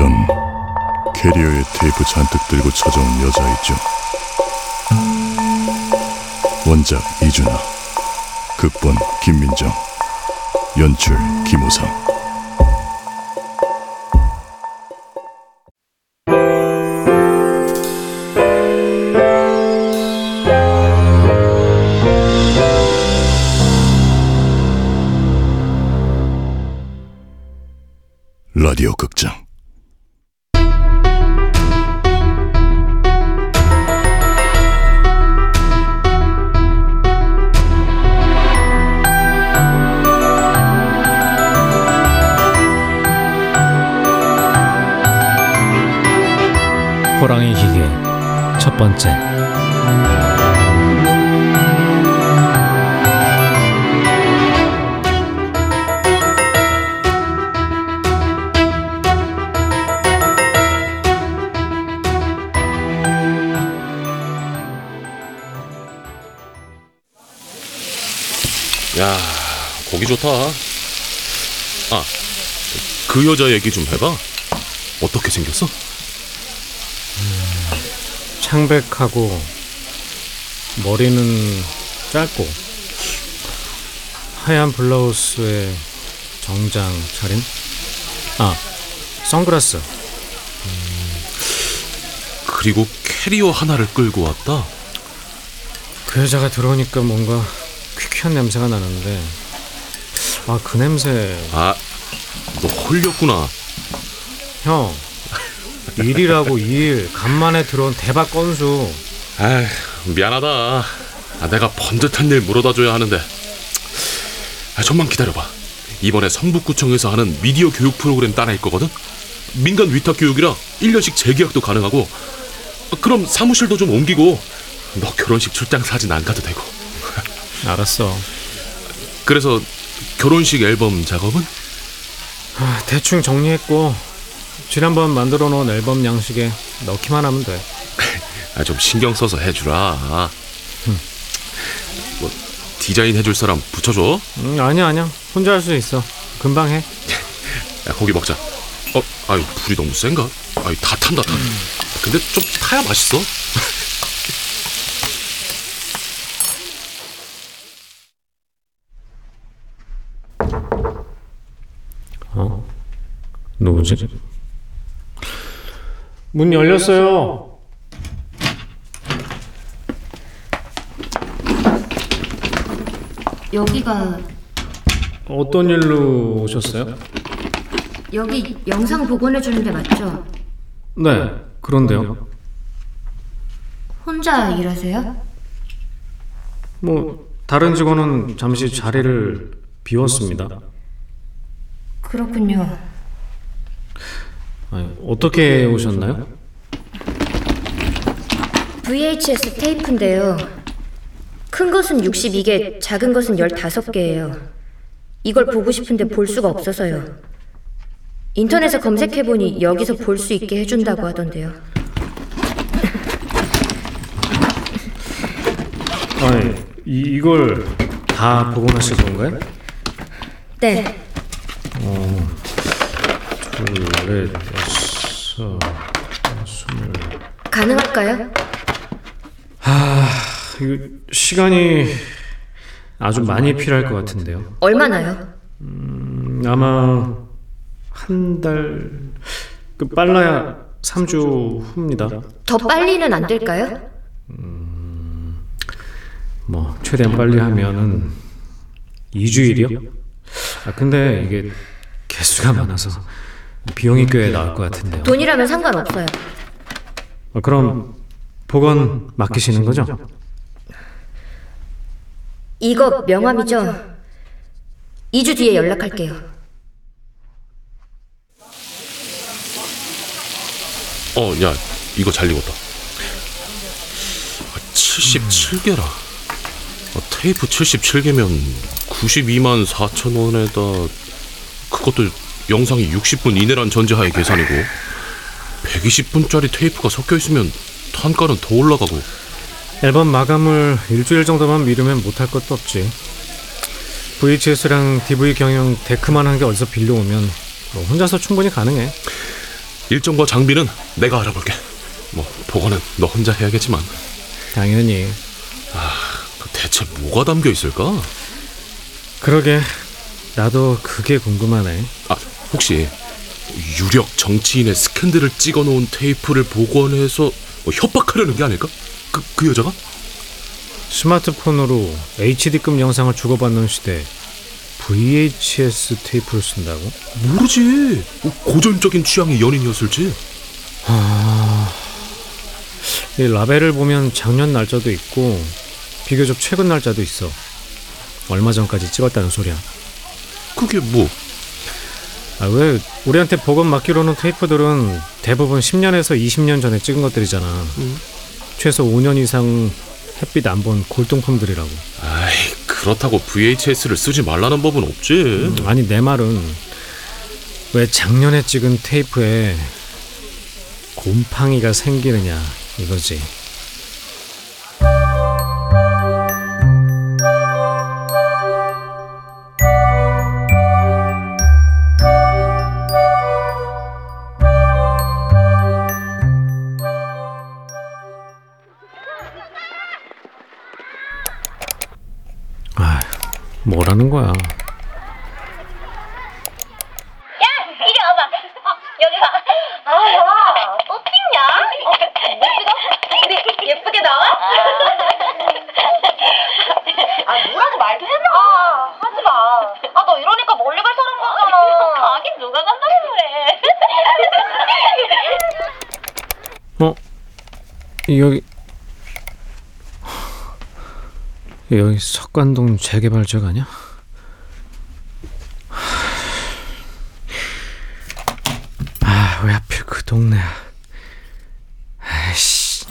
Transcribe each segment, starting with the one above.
전 캐리어에 테이프 잔뜩 들고 찾아온 여자 있죠. 원작 이준아, 극본 김민정, 연출 김우상. 라디오 극장 호랑이 기계 첫 번째 야, 고기 좋다. 아, 그 여자 얘기 좀 해봐. 어떻게 생겼어? 창백하고 머리는 짧고 하얀 블라우스에 정장 차림 아 선글라스 그리고 캐리어 하나를 끌고 왔다. 그 여자가 들어오니까 뭔가 퀴퀴한 냄새가 나는데 아 그 냄새 아, 너 홀렸구나. 형 일이라고 일 간만에 들어온 대박 건수 아, 미안하다. 아, 내가 번듯한 일 물어다 줘야 하는데. 아, 좀만 기다려봐. 이번에 성북구청에서 하는 미디어 교육 프로그램 따낼 거거든. 민간 위탁 교육이라 1년씩 재계약도 가능하고. 아, 그럼 사무실도 좀 옮기고. 너 결혼식 출장 사진 안 가도 되고. 알았어 그래서 결혼식 앨범 작업은? 아, 대충 정리했고 지난번 만들어 놓은 앨범 양식에 넣기만 하면 돼 아, 좀 신경 써서 해주라. 뭐 디자인 해줄 사람 붙여줘. 음, 아니야 아니야 혼자 할 수 있어 금방 해 야, 고기 먹자. 어, 아유 불이 너무 센가? 아유 다 탄다 다. 근데 좀 타야 맛있어. 어? 누구지? 문 열렸어요. 여기가 어떤 일로 오셨어요? 여기 영상 복원해 주는 데 맞죠? 네, 그런데요. 혼자 일하세요? 뭐 다른 직원은 잠시 자리를 비웠습니다. 그렇군요. 아니, 어떻게 오셨나요? VHS 테이프인데요. 큰 것은 62개, 작은 것은 15개예요. 이걸 보고 싶은데 볼 수가 없어서요. 인터넷에 검색해보니 여기서 볼 수 있게 해준다고 하던데요. 아니, 이, 이걸 다 복원하실 건가요? 네, 둘, 넷, 여섯, 스물. 가능할까요? 이거 시간이 아주 많이 필요할 것 같은데요. 얼마나요? 음, 아마 한 달, 그 빨라야 3주 후입니다. 더 빨리는 안 될까요? 뭐 최대한 빨리 하면은 2주일이요? 아 근데 이게 개수가 많아서 비용이 꽤 나올 것 같은데요. 돈이라면 상관없어요. 아, 그럼 복원 맡기시는 거죠? 이거 명함이죠? 2주 뒤에 연락할게요. 어, 야 이거 잘 익었다. 77개라. 어, 테이프 77개면 92만 4천 원에다 그것도 영상이 60분 이내란 전제하에 계산이고 120분짜리 테이프가 섞여 있으면 단가는 더 올라가고 앨범 마감을 일주일 정도만 미루면 못할 것도 없지. VHS랑 DV 경영 데크만 한 게 어디서 빌려오면 뭐 혼자서 충분히 가능해. 일정과 장비는 내가 알아볼게. 뭐 보고는 너 혼자 해야겠지만 당연히. 그 대체 뭐가 담겨 있을까? 그러게. 나도 그게 궁금하네. 아 혹시 유력 정치인의 스캔들을 찍어놓은 테이프를 복원해서 뭐 협박하려는 게 아닐까? 그 그 여자가? 스마트폰으로 HD급 영상을 주고받는 시대 VHS 테이프를 쓴다고? 모르지. 뭐 고전적인 취향의 연인이었을지. 이 라벨을 보면 작년 날짜도 있고 비교적 최근 날짜도 있어. 얼마 전까지 찍었다는 소리야. 그게 뭐? 아 왜 우리한테 복원 맡기로는 테이프들은 대부분 10년에서 20년 전에 찍은 것들이잖아. 최소 5년 이상 햇빛 안 본 골동품들이라고. 아이 그렇다고 VHS를 쓰지 말라는 법은 없지. 아니 내 말은 왜 작년에 찍은 테이프에 곰팡이가 생기느냐 이거지. 거야? 이리 와봐. 어, 여기 봐. 아, 야, 또 찍냐? 어, 뭐 찍어? 우리 예쁘게 나와? 아, 뭐라고 말도 해봐. 아, 하지 마. 아, 너 이러니까 멀리 갈 사람 같잖아. 가긴 누가 간다고 그래. 어? 여기 여기 석관동 재개발 지역 아니야? 아 왜 하필 그 동네야 아이씨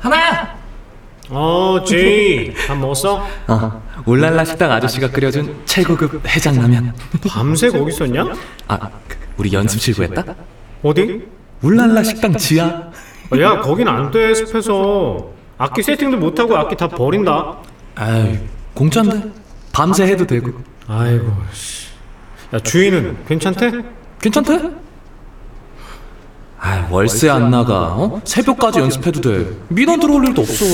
하나야! 어 먹었어? 어, 울랄라 식당 아저씨가 끓여준 최고급 해장라면. 밤새 거기 있었냐? 아, 그, 우리 연습실 구 했다? 어디? 울랄라 식당 지하. 어, 야 거긴 안 돼 습해서 악기 세팅도 못하고 악기 다 버린다 아유, 공짜인데. 밤새 해도 되고. 아이고 씨. 야 주인은 괜찮대? 괜찮대? 아, 월세 안 나가. 어? 새벽까지 연습해도 돼. 민원 들어올 일도 없어.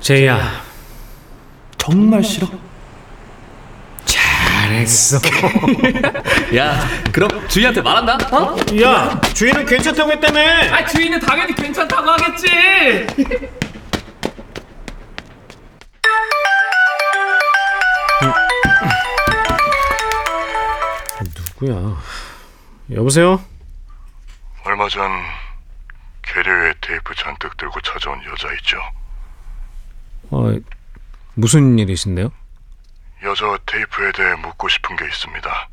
제이야 정말 싫어. 잘했어 야, 그럼 주희한테 말한다. 어? 야 주인은 괜찮다고 했다며 아, 주희는 당연히 괜찮다고 하겠지. 누구야 여보세요? 얼마 전 계류의 테이프 잔뜩 들고 찾아온 여자 있죠. 어, 무슨 일이신데요? 여자 테이프에 대해 묻고 싶은 게 있습니다.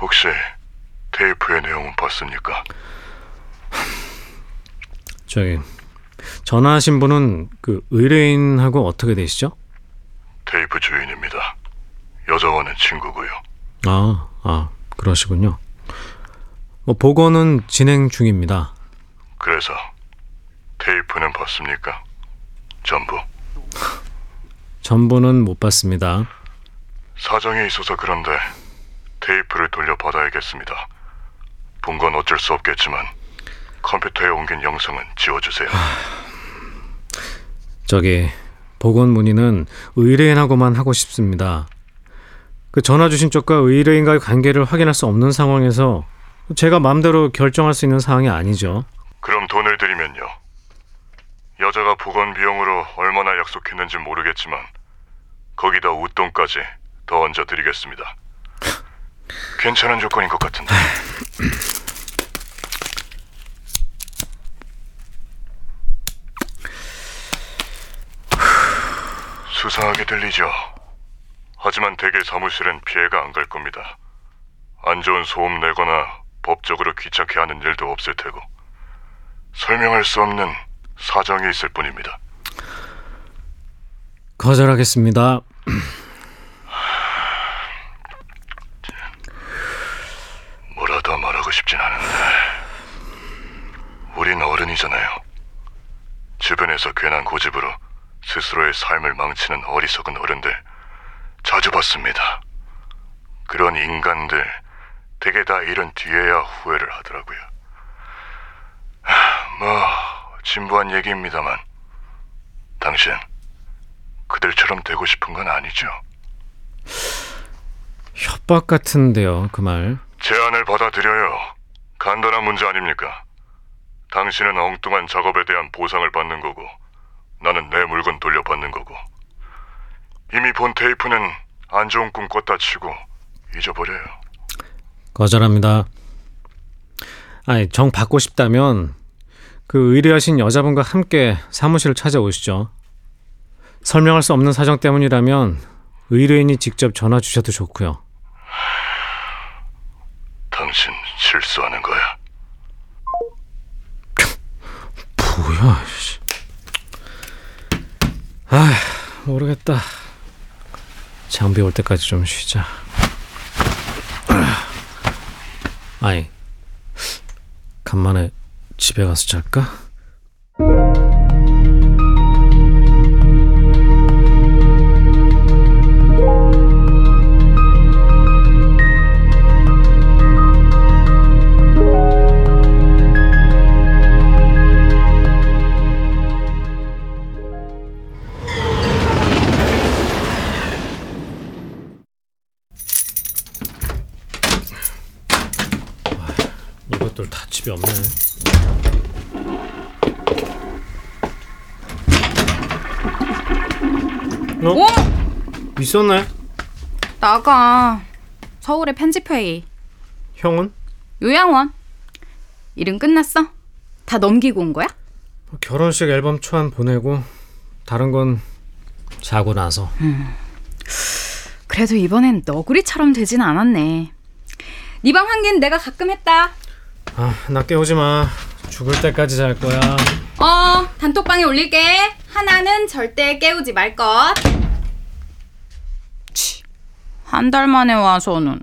혹시 테이프의 내용은 봤습니까? 저기 전화하신 분은 그 의뢰인하고 어떻게 되시죠? 테이프 주인입니다. 여자와는 친구고요. 아, 아 그러시군요. 뭐 복원은 진행 중입니다. 그래서 테이프는 봤습니까? 전부. 전부는 못 봤습니다. 사정이 있어서 그런데 테이프를 돌려받아야겠습니다. 본 건 어쩔 수 없겠지만 컴퓨터에 옮긴 영상은 지워주세요. 저기 복원 문의는 의뢰인하고만 하고 싶습니다. 그 전화 주신 쪽과 의뢰인과의 관계를 확인할 수 없는 상황에서 제가 마음대로 결정할 수 있는 사항이 아니죠. 그럼 돈을 드리면요. 여자가 보건 비용으로 얼마나 약속했는지 모르겠지만 거기다 웃돈까지 더 얹어 드리겠습니다. 괜찮은 조건인 것 같은데. 수상하게 들리죠. 하지만 대개 사무실은 피해가 안 갈 겁니다. 안 좋은 소음 내거나 법적으로 귀찮게 하는 일도 없을 테고 설명할 수 없는 사정이 있을 뿐입니다. 거절하겠습니다. 뭐라도 말하고 싶진 않은데 우린 어른이잖아요. 주변에서 괜한 고집으로 스스로의 삶을 망치는 어리석은 어른들 자주 봤습니다. 그런 인간들 되게 다 이런 뒤에야 후회를 하더라고요. 하, 뭐 진부한 얘기입니다만 당신 그들처럼 되고 싶은 건 아니죠? 협박 같은데요, 그 말. 제안을 받아들여요. 간단한 문제 아닙니까? 당신은 엉뚱한 작업에 대한 보상을 받는 거고, 나는 내 물건 돌려받는 거고. 이미 본 테이프는 안 좋은 꿈 꿨다 치고 잊어버려요. 거절합니다. 아니, 정 받고 싶다면 그 의뢰하신 여자분과 함께 사무실을 찾아오시죠. 설명할 수 없는 사정 때문이라면 의뢰인이 직접 전화 주셔도 좋고요. 당신 실수하는 거야. 뭐야, 씨. 아, 모르겠다. 장비 올 때까지 좀 쉬자. 아이, 간만에 집에 가서 잘까? 있었네. 나가. 서울의 편집회의. 형은 요양원. 일은 끝났어? 다 넘기고 온 거야? 결혼식 앨범 초안 보내고 다른 건 자고 나서. 그래도 이번엔 너구리처럼 되진 않았네. 네 방 환기는 내가 가끔 했다. 아, 나 깨우지 마. 죽을 때까지 잘 거야. 어, 단톡방에 올릴게. 하나는 절대 깨우지 말 것. 한 달 만에 와서는.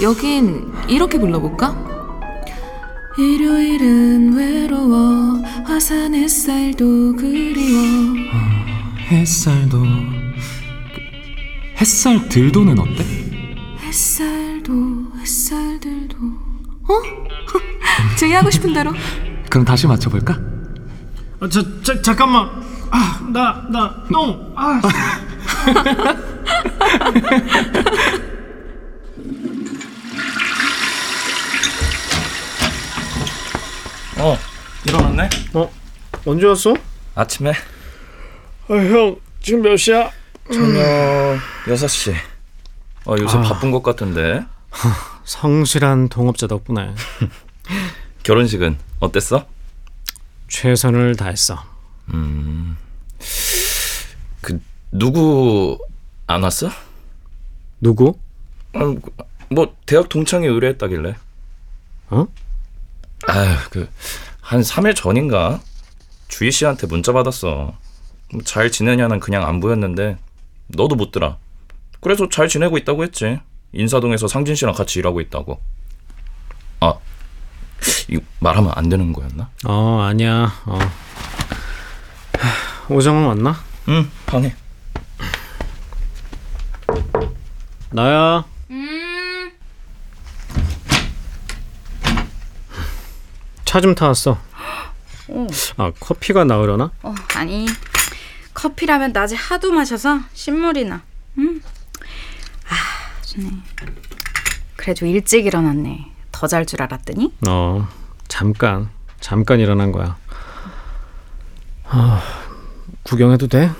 여긴 이렇게 불러볼까? 일요일은 화산 햇살도 그리워 햇살도 그, 햇살 들도는 어때? 햇살도 햇살들도 어? 제이 하고 싶은 대로 그럼 다시 맞춰볼까? 아, 저, 저 잠깐만. 아, 나, 나, 똥. 아, 어, 일어났네? 어, 언제 왔어? 아침에 아, 형, 지금 몇 시야? 저녁 6시. 어, 요새 아. 바쁜 것 같은데. 성실한 동업자 덕분에 결혼식은 어땠어? 최선을 다했어. 그 누구 안 왔어? 누구? 아, 뭐 대학 동창회 의뢰했다길래. 어? 아휴, 그한 3일 전인가 주희 씨한테 문자 받았어. 뭐잘 지내냐는 그냥 안 보였는데 너도 묻더라. 그래서 잘 지내고 있다고 했지. 인사동에서 상진 씨랑 같이 일하고 있다고. 아, 이거 말하면 안 되는 거였나? 어, 아니야. 어. 하, 오정은 왔나? 응, 방해. 나야. 음, 차 좀 타왔어. 아, 커피가 나으려나? 어, 아니. 커피라면 낮에 하도 마셔서 신물이 나. 음. 아, 좋네. 그래도 일찍 일어났네. 더 잘 줄 알았더니. 어, 잠깐. 잠깐 일어난 거야. 아, 구경해도 돼?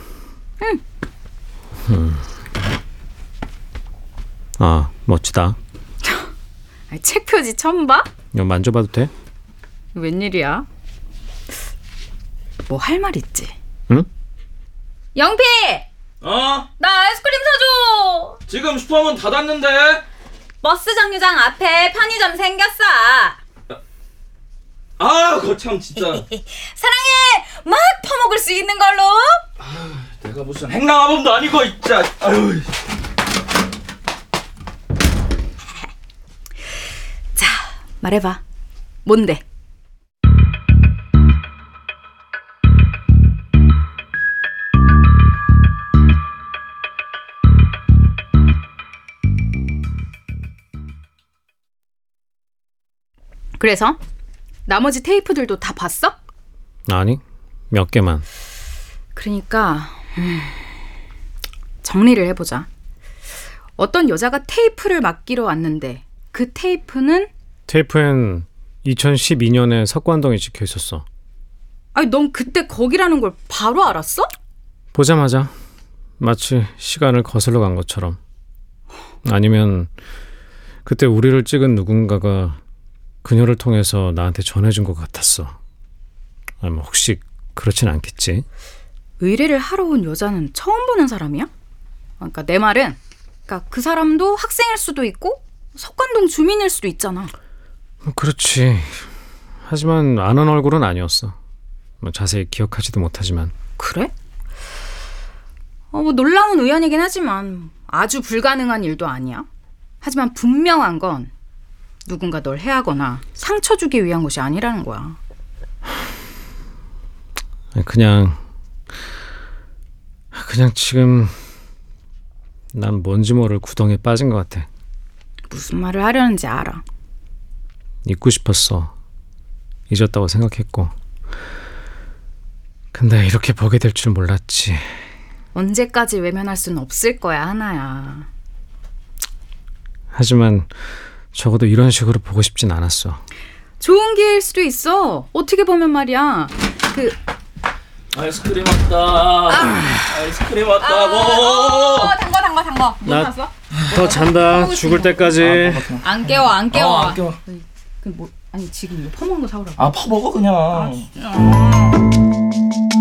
응. 아, 멋지다. 책 표지 처음 봐? 이거 만져봐도 돼? 웬일이야? 뭐 할 말 있지? 응? 영피! 어? 나 아이스크림 사줘! 지금 슈퍼문 닫았는데. 버스 정류장 앞에 편의점 생겼어. 아 거참 진짜 사랑해! 막 퍼먹을 수 있는 걸로! 내가 무슨 행랑아범도 아니고 진짜 아유 자, 말해봐. 뭔데? 그래서 나머지 테이프들도 다 봤어? 아니, 몇 개만. 그러니까 음, 정리를 해보자. 어떤 여자가 테이프를 맡기러 왔는데 그 테이프는 테이프엔 2012년에 석관동에 찍혀 있었어. 아니 넌 그때 거기라는 걸 바로 알았어? 보자마자 마치 시간을 거슬러 간 것처럼. 아니면 그때 우리를 찍은 누군가가 그녀를 통해서 나한테 전해준 것 같았어. 아니 뭐 혹시 그렇진 않겠지? 의뢰를 하러 온 여자는 처음 보는 사람이야? 그러니까 내 말은 그러니까 그 사람도 학생일 수도 있고 석관동 주민일 수도 있잖아. 뭐 그렇지. 하지만 아는 얼굴은 아니었어. 뭐 자세히 기억하지도 못하지만 그래? 어, 뭐 놀라운 의안이긴 하지만 아주 불가능한 일도 아니야. 하지만 분명한 건 누군가 널 해하거나 상처 주기 위한 것이 아니라는 거야. 그냥 그냥 지금 난 뭔지 모를 구덩이에 빠진 것 같아. 무슨 말을 하려는지 알아. 잊고 싶었어. 잊었다고 생각했고. 근데 이렇게 보게 될 줄 몰랐지. 언제까지 외면할 수는 없을 거야, 하나야. 하지만 적어도 이런 식으로 보고 싶진 않았어. 좋은 기회일 수도 있어. 어떻게 보면 말이야. 그 아이스크림 왔다 아 이스크림 왔다고 어, 담궈 담궈 담궈. 뭐 나- 샀어? 더 잔다. 죽을 때까지. 안 깨워 안 깨워. 어, 안 깨워. 그 뭐, 아니 지금 이거 퍼먹는 거 사오라고. 아 퍼먹어 그냥 그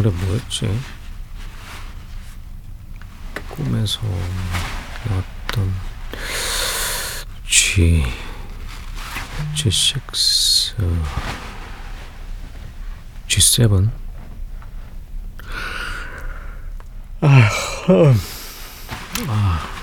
노래 뭐였지? 꿈에서 나왔던 G G6 G7 아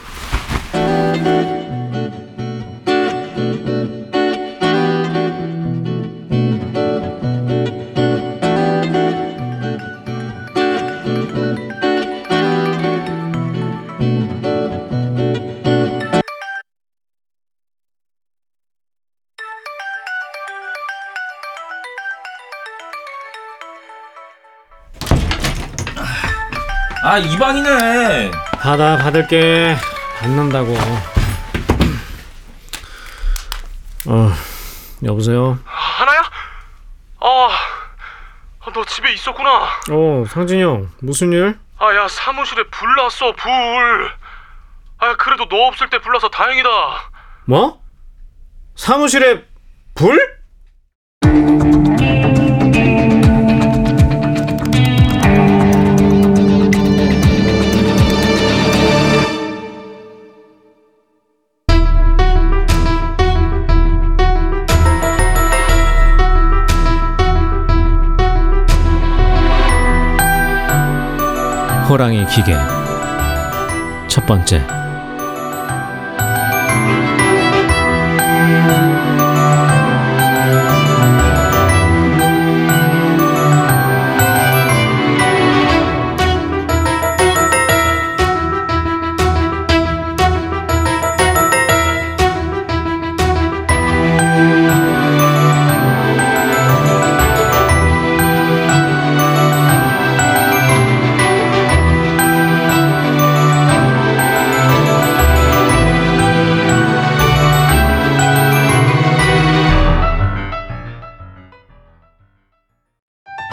이방이네 받아 받을게 받는다고 어 여보세요 하나야? 아, 너 집에 있었구나. 어 상진이 형 무슨 일? 아, 야, 사무실에 불 났어, 불. 아, 그래도 너 없을 때 불나서 다행이다. 뭐? 사무실에 불? 호랑이 기계. 첫 번째